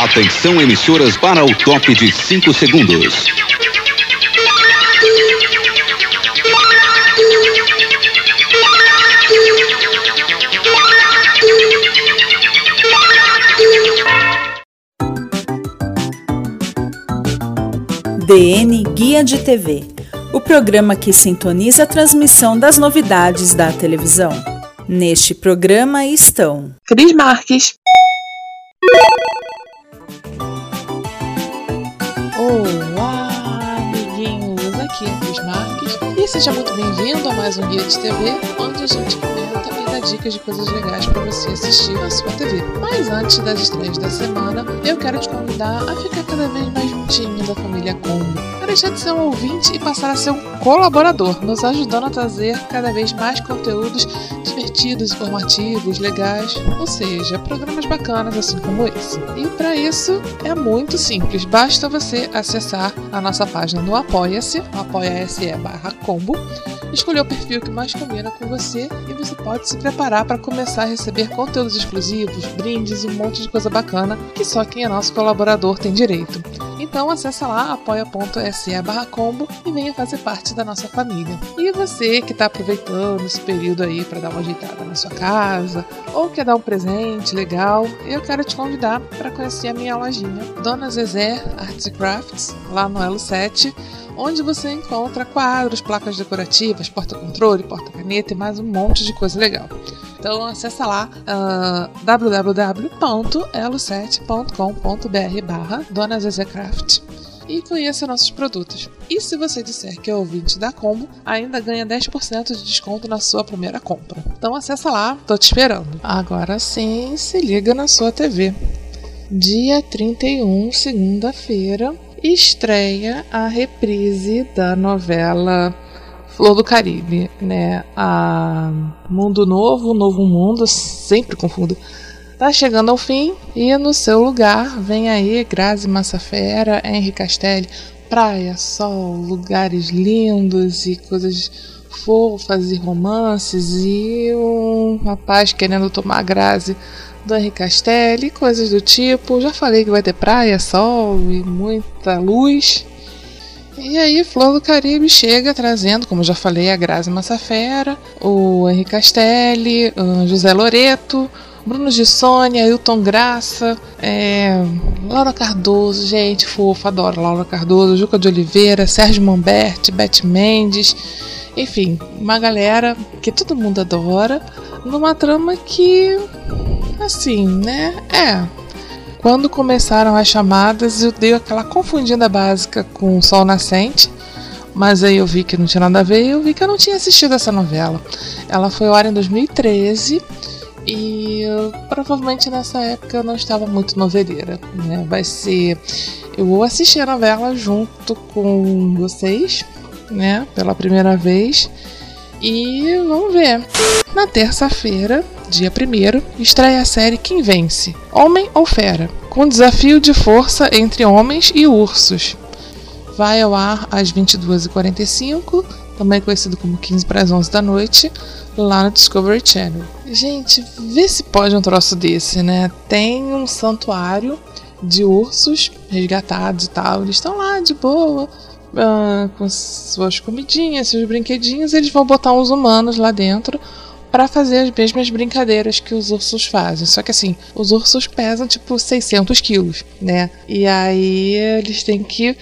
Atenção emissoras para o top de 5 segundos. DN Guia de TV, o programa que sintoniza a transmissão das novidades da televisão. Neste programa estão Cris Marques. Seja muito bem-vindo a mais um Guia de TV, onde a gente comenta e dá dicas de coisas legais para você assistir na sua TV. Mas antes das estreias da semana, eu quero te convidar a ficar cada vez mais juntinho da família Combo, a deixar de ser um ouvinte e passar a ser um colaborador, nos ajudando a trazer cada vez mais conteúdos divertidos, informativos, legais, ou seja, programas bacanas assim como esse. E para isso é muito simples, basta você acessar a nossa página no Apoia-se, apoia-se barra combo, escolher o perfil que mais combina com você e você pode se preparar para começar a receber conteúdos exclusivos, brindes e um monte de coisa bacana que só quem é nosso colaborador tem direito. Então acessa lá apoia.se barra combo e venha fazer parte da nossa família. E você que está aproveitando esse período aí para dar uma ajeitada na sua casa ou quer dar um presente legal, eu quero te convidar para conhecer a minha lojinha Dona Zezé Arts Crafts lá no Elo 7 onde você encontra quadros, placas decorativas, porta-controle, porta-caneta e mais um monte de coisa legal. Então acessa lá uh, www.elo7.com.br barra Dona Zezé Craft e conheça nossos produtos. E se você disser que é ouvinte da Combo, ainda ganha 10% de desconto na sua primeira compra. Então acessa lá, tô te esperando. Agora sim, se liga na sua TV. Dia 31, segunda-feira, estreia a reprise da novela Flor do Caribe, né? A Mundo Novo, Novo Mundo, sempre confundo. Tá chegando ao fim e no seu lugar vem aí Grazi Massafera, Henri Castelli, praia, sol, lugares lindos e coisas fofas e romances e um rapaz querendo tomar Grazi do Henri Castelli, coisas do tipo. Já falei que vai ter praia, sol e muita luz. E aí, Flor do Caribe chega trazendo, como já falei, a Grazi Massafera, o Henri Castelli, o José Loreto, Bruno de Sônia, Hilton Graça, é, Laura Cardoso, gente fofa, adoro Laura Cardoso, Juca de Oliveira, Sérgio Mamberti, Beth Mendes, enfim, uma galera que todo mundo adora, numa trama que, assim, né, é. Quando começaram as chamadas, eu dei aquela confundida básica com o Sol Nascente, mas aí eu vi que não tinha nada a ver e eu vi que eu não tinha assistido essa novela. Ela foi ao ar em 2013 e provavelmente nessa época eu não estava muito noveleira, né? Vai ser. Eu vou assistir a novela junto com vocês, né? Pela primeira vez. E vamos ver. Na terça-feira, dia 1 estreia a série Quem Vence? Homem ou Fera? Com desafio de força entre homens e ursos. Vai ao ar às 22h45, também conhecido como 15 para as 11 da noite, lá no Discovery Channel. Gente, vê se pode um troço desse, né? Tem um santuário de ursos resgatados e tal. Eles estão lá de boa, uh, com suas comidinhas, seus brinquedinhos. Eles vão botar uns humanos lá dentro para fazer as mesmas brincadeiras que os ursos fazem. Só que assim, os ursos pesam tipo 600 quilos, né? E aí eles têm que.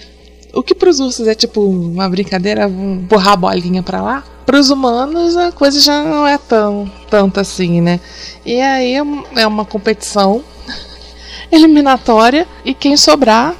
O que para os ursos é tipo uma brincadeira, empurrar a bolinha para lá, para os humanos a coisa já não é tão tanto assim, né? E aí é uma competição eliminatória e quem sobrar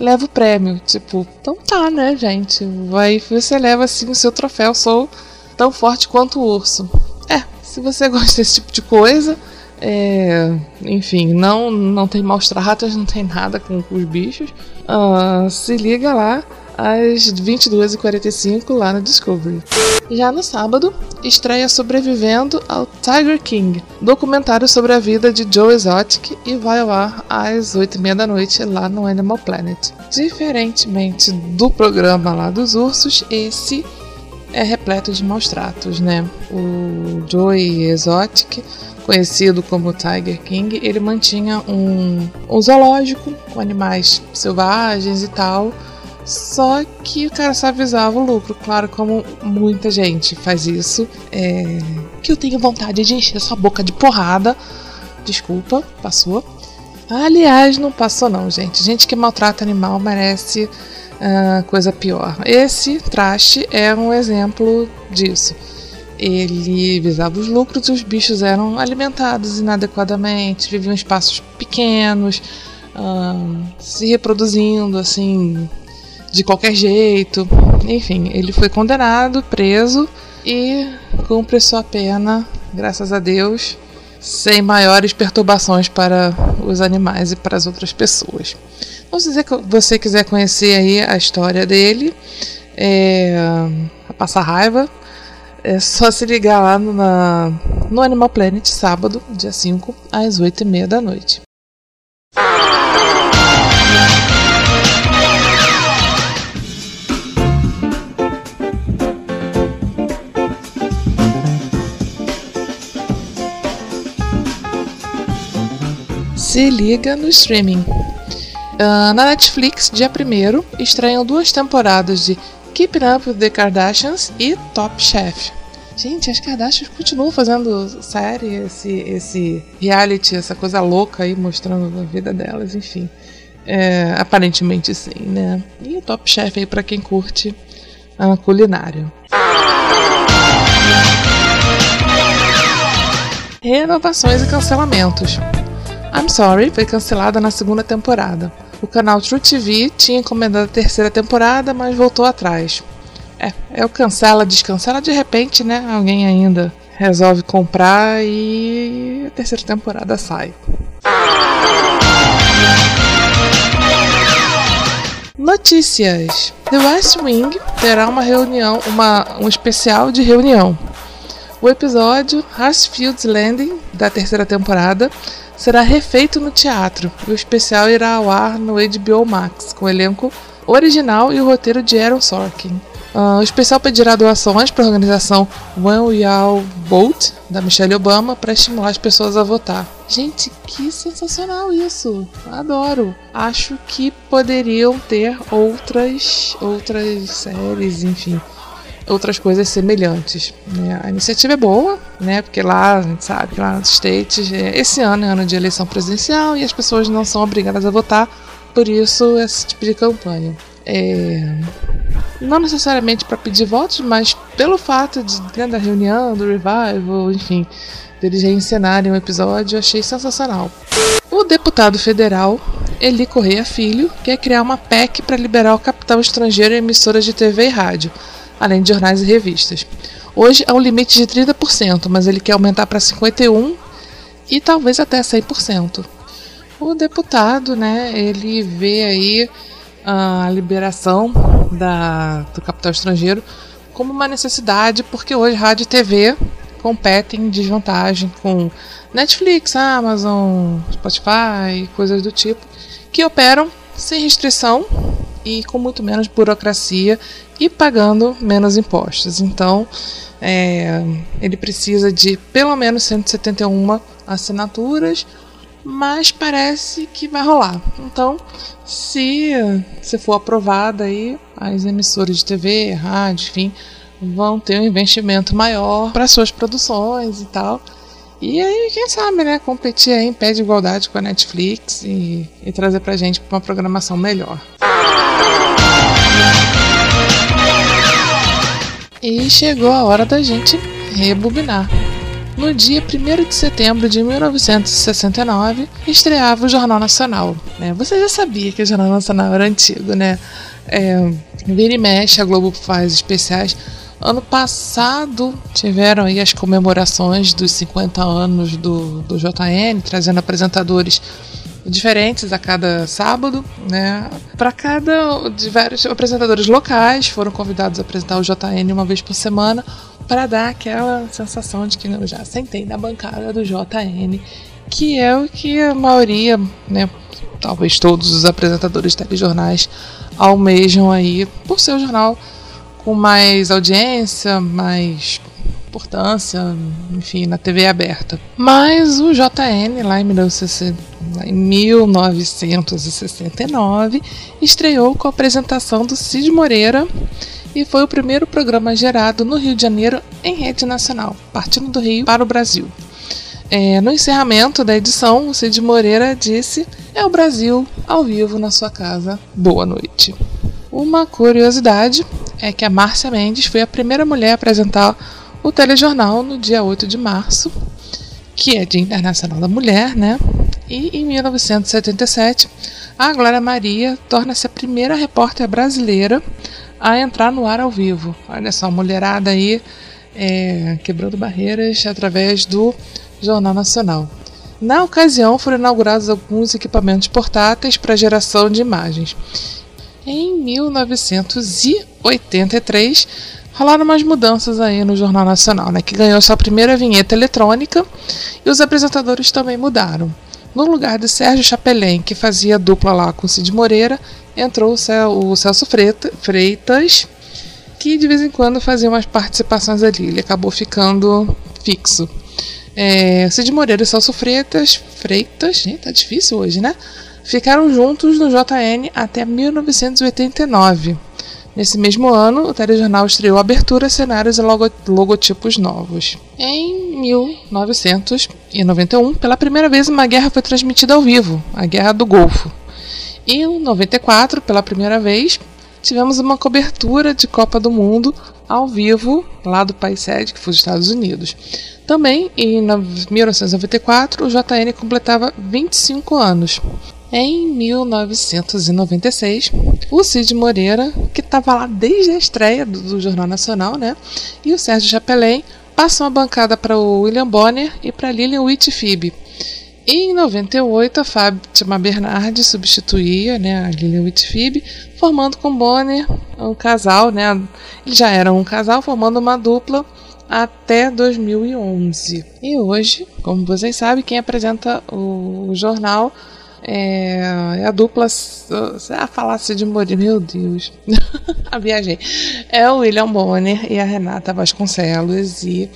leva o prêmio. Tipo, então tá, né, gente? Vai, você leva assim o seu troféu. Sou tão forte quanto o urso. É, se você gosta desse tipo de coisa, É, enfim, não, não tem maus tratos, não tem nada com, com os bichos. Uh, se liga lá às 22h45 lá no Discovery. Já no sábado, estreia Sobrevivendo ao Tiger King, documentário sobre a vida de Joe Exotic e vai ao ar às 8h30 da noite lá no Animal Planet. Diferentemente do programa lá dos ursos, esse é repleto de maus tratos, né? O Joey Exotic conhecido como Tiger King, ele mantinha um, um zoológico com animais selvagens e tal, só que o cara só avisava o lucro, claro, como muita gente faz isso. É... Que eu tenho vontade de encher sua boca de porrada. Desculpa, passou. Aliás, não passou não, gente. Gente que maltrata animal merece uh, coisa pior. Esse traste é um exemplo disso. Ele visava os lucros e os bichos eram alimentados inadequadamente, viviam em espaços pequenos, se reproduzindo assim de qualquer jeito. Enfim, ele foi condenado, preso e cumpre sua pena, graças a Deus, sem maiores perturbações para os animais e para as outras pessoas. Então, se você quiser conhecer aí a história dele, é, a passar raiva, é só se ligar lá no, na, no Animal Planet sábado, dia 5, às 8h30 da noite. se liga no streaming. Uh, na Netflix, dia 1 estreiam duas temporadas de Keeping Up with the Kardashians e Top Chef. Gente, as Kardashians continuam fazendo série, esse, esse reality, essa coisa louca aí mostrando a vida delas, enfim. É, aparentemente sim, né? E o Top Chef aí para quem curte a culinária. Renovações e cancelamentos. I'm Sorry foi cancelada na segunda temporada. O canal True TV tinha encomendado a terceira temporada, mas voltou atrás. É, é o cancela, descancela, de repente, né? Alguém ainda resolve comprar e a terceira temporada sai. Notícias: The West Wing terá uma reunião, uma, um especial de reunião. O episódio Harsfield's Landing da terceira temporada será refeito no teatro e o especial irá ao ar no HBO Max, com o elenco original e o roteiro de Aaron Sorkin. Uh, o especial pedirá doações para a organização We All Vote, da Michelle Obama, para estimular as pessoas a votar. Gente, que sensacional isso! Adoro! Acho que poderiam ter outras, outras séries, enfim, outras coisas semelhantes. Né? A iniciativa é boa, né? Porque lá, a gente sabe lá nos States, é, esse ano é ano de eleição presidencial e as pessoas não são obrigadas a votar, por isso esse tipo de campanha. É, não necessariamente para pedir votos, mas pelo fato de né, da reunião, do revival, enfim, deles reencenarem o um episódio, achei sensacional. O deputado federal Eli Correia Filho quer criar uma PEC para liberar o capital estrangeiro em emissoras de TV e rádio além de jornais e revistas. Hoje é um limite de 30%, mas ele quer aumentar para 51% e talvez até 100%. O deputado, né, ele vê aí a liberação da, do capital estrangeiro como uma necessidade, porque hoje rádio e TV competem em desvantagem com Netflix, Amazon, Spotify, coisas do tipo, que operam sem restrição e com muito menos burocracia e pagando menos impostos. Então, é, ele precisa de pelo menos 171 assinaturas, mas parece que vai rolar. Então, se, se for aprovada aí, as emissoras de TV, rádio, enfim, vão ter um investimento maior para suas produções e tal. E aí, quem sabe, né, competir aí em pé de igualdade com a Netflix e, e trazer pra gente uma programação melhor. E chegou a hora da gente rebobinar. No dia 1 de setembro de 1969, estreava o Jornal Nacional. Né? Você já sabia que o Jornal Nacional era antigo, né? É, vira e mexe, a Globo faz especiais Ano passado tiveram aí as comemorações dos 50 anos do, do JN, trazendo apresentadores diferentes a cada sábado, né? Para cada de vários apresentadores locais foram convidados a apresentar o JN uma vez por semana para dar aquela sensação de que eu já sentei na bancada do JN, que é o que a maioria, né, talvez todos os apresentadores de telejornais almejam aí por ser o jornal com mais audiência, mais importância, enfim, na TV aberta. Mas o JN, lá em 1969, estreou com a apresentação do Cid Moreira e foi o primeiro programa gerado no Rio de Janeiro em rede nacional, partindo do Rio para o Brasil. É, no encerramento da edição, o Cid Moreira disse: É o Brasil ao vivo na sua casa. Boa noite. Uma curiosidade é que a Márcia Mendes foi a primeira mulher a apresentar o telejornal no dia 8 de março, que é Dia Internacional da Mulher, né? E em 1977, a Glória Maria torna-se a primeira repórter brasileira a entrar no ar ao vivo. Olha só, mulherada aí é, quebrando barreiras através do Jornal Nacional. Na ocasião, foram inaugurados alguns equipamentos portáteis para geração de imagens. Em 1983, rolaram umas mudanças aí no Jornal Nacional, né, que ganhou sua primeira vinheta eletrônica e os apresentadores também mudaram. No lugar de Sérgio Chapelin, que fazia dupla lá com Cid Moreira, entrou o Celso Freitas, que de vez em quando fazia umas participações ali. Ele acabou ficando fixo. É, Cid Moreira e Celso Freitas, Freitas, gente, tá difícil hoje, né? Ficaram juntos no JN até 1989. Nesse mesmo ano, o telejornal estreou abertura, cenários e logotipos novos. Em 1991, pela primeira vez, uma guerra foi transmitida ao vivo, a Guerra do Golfo. E em 94, pela primeira vez, tivemos uma cobertura de Copa do Mundo ao vivo, lá do país sede, que foi os Estados Unidos. Também, em 1994, o JN completava 25 anos. Em 1996, o Cid Moreira, que estava lá desde a estreia do, do, Jornal Nacional, né? E o Sérgio Chapelin passam a bancada para o William Bonner e para Lilian Whitfield. Em 98, a Fátima Bernardi substituía né, a Lilian Whitfield, formando com Bonner um casal, né? Eles já eram um casal, formando uma dupla até 2011. E hoje, como vocês sabem, quem apresenta o jornal é, é a dupla. A falácia de Moreira, meu Deus. a viajei. É o William Bonner e a Renata Vasconcelos. E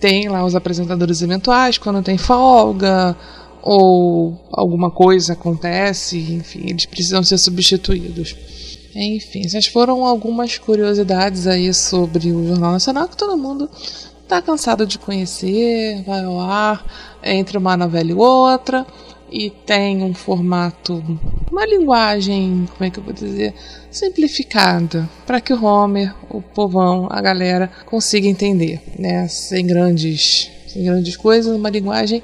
tem lá os apresentadores eventuais quando tem folga ou alguma coisa acontece, enfim, eles precisam ser substituídos. Enfim, essas foram algumas curiosidades aí sobre o Jornal Nacional que todo mundo está cansado de conhecer, vai ao ar entre uma novela e outra e tem um formato, uma linguagem, como é que eu vou dizer, simplificada, para que o Homer, o povão, a galera consiga entender, né? Sem grandes, sem grandes coisas, uma linguagem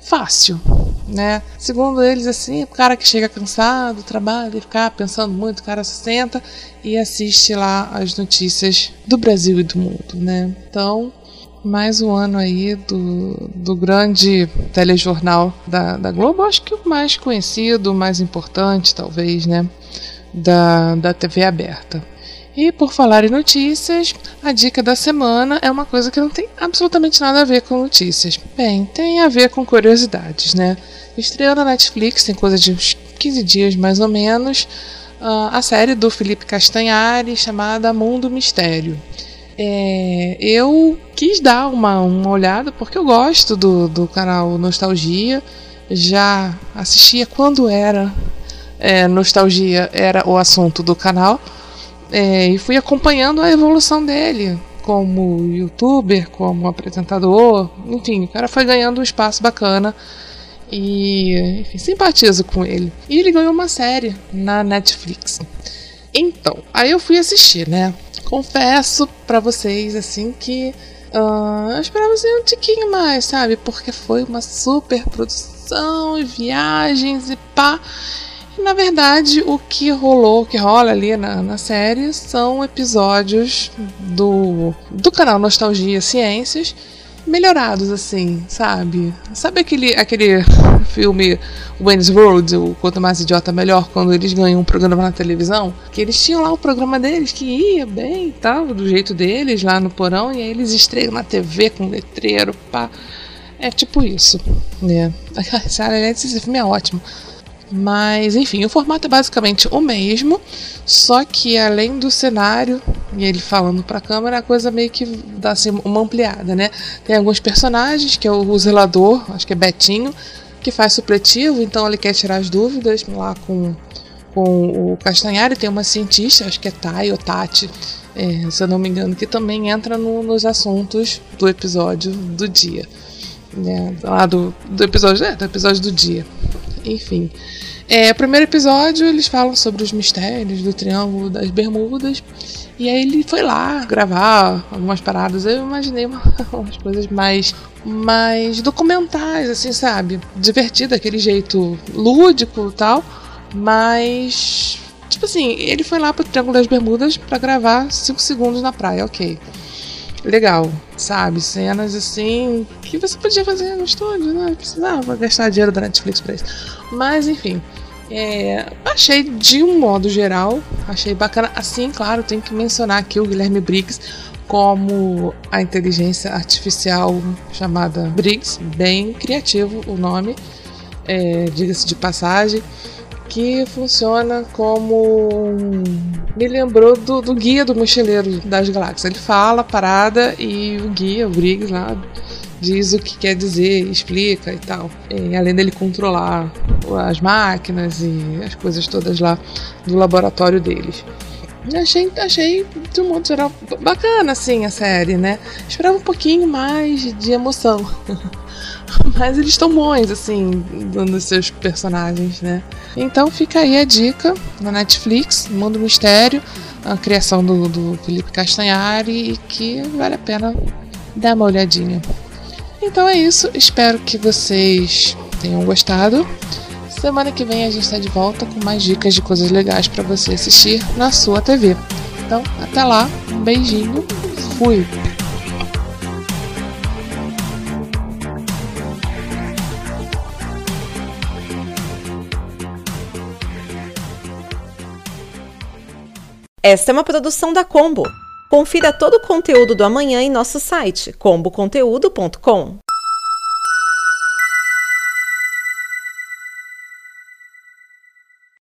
fácil, né? Segundo eles, assim, o cara que chega cansado, trabalha e ficar pensando muito, o cara se senta e assiste lá as notícias do Brasil e do mundo, né? Então, mais um ano aí do, do grande telejornal da, da Globo, acho que o mais conhecido, o mais importante, talvez, né? Da, da TV aberta. E por falar em notícias, a dica da semana é uma coisa que não tem absolutamente nada a ver com notícias. Bem, tem a ver com curiosidades, né? Estreou na Netflix, tem coisa de uns 15 dias mais ou menos, uh, a série do Felipe Castanhari chamada Mundo Mistério. É, eu quis dar uma, uma olhada porque eu gosto do, do canal Nostalgia. Já assistia quando era é, Nostalgia era o assunto do canal é, e fui acompanhando a evolução dele como youtuber, como apresentador, enfim, o cara foi ganhando um espaço bacana e enfim, simpatizo com ele. E ele ganhou uma série na Netflix. Então, aí eu fui assistir, né? Confesso para vocês assim que uh, eu esperava assim, um tiquinho mais, sabe? Porque foi uma super produção e viagens e pá. Na verdade, o que rolou, o que rola ali na, na série são episódios do, do canal Nostalgia Ciências melhorados, assim, sabe? Sabe aquele, aquele filme Wayne's World, o Quanto Mais Idiota Melhor, quando eles ganham um programa na televisão? Que eles tinham lá o programa deles, que ia bem e tal, do jeito deles, lá no porão, e aí eles estreiam na TV com letreiro, pá. É tipo isso, né? Esse filme é ótimo. Mas, enfim, o formato é basicamente o mesmo, só que além do cenário e ele falando para a câmera, a coisa meio que dá assim, uma ampliada, né? Tem alguns personagens, que é o zelador, acho que é Betinho, que faz supletivo, então ele quer tirar as dúvidas lá com, com o Castanhari. Tem uma cientista, acho que é Thay ou Tati, é, se eu não me engano, que também entra no, nos assuntos do episódio do dia. Né? Lá do, do episódio, é, do episódio do dia. Enfim. É, o primeiro episódio eles falam sobre os mistérios do Triângulo das Bermudas. E aí ele foi lá gravar algumas paradas. Eu imaginei uma, umas coisas mais, mais documentais, assim, sabe? Divertido, daquele jeito lúdico e tal. Mas. Tipo assim, ele foi lá pro Triângulo das Bermudas para gravar 5 segundos na praia, ok. Legal, sabe? Cenas assim que você podia fazer no estúdio, né? Não precisava gastar dinheiro da Netflix pra isso. Mas enfim. É, achei de um modo geral, achei bacana. Assim, claro, tenho que mencionar aqui o Guilherme Briggs como a inteligência artificial chamada Briggs, bem criativo o nome, é, diga-se de passagem, que funciona como. Me lembrou do, do guia do mochileiro das galáxias. Ele fala a parada e o guia, o Briggs lá, diz o que quer dizer, explica e tal. E, além dele controlar as máquinas e as coisas todas lá do laboratório deles. Achei, achei, de um modo geral, bacana, assim, a série, né? Esperava um pouquinho mais de emoção. Mas eles estão bons, assim, nos seus personagens, né? Então fica aí a dica na Netflix, Mundo Mistério, a criação do, do Felipe Castanhari, que vale a pena dar uma olhadinha. Então é isso, espero que vocês tenham gostado. Semana que vem a gente está de volta com mais dicas de coisas legais para você assistir na sua TV. Então, até lá, um beijinho, fui! Esta é uma produção da Combo. Confira todo o conteúdo do amanhã em nosso site comboconteúdo.com.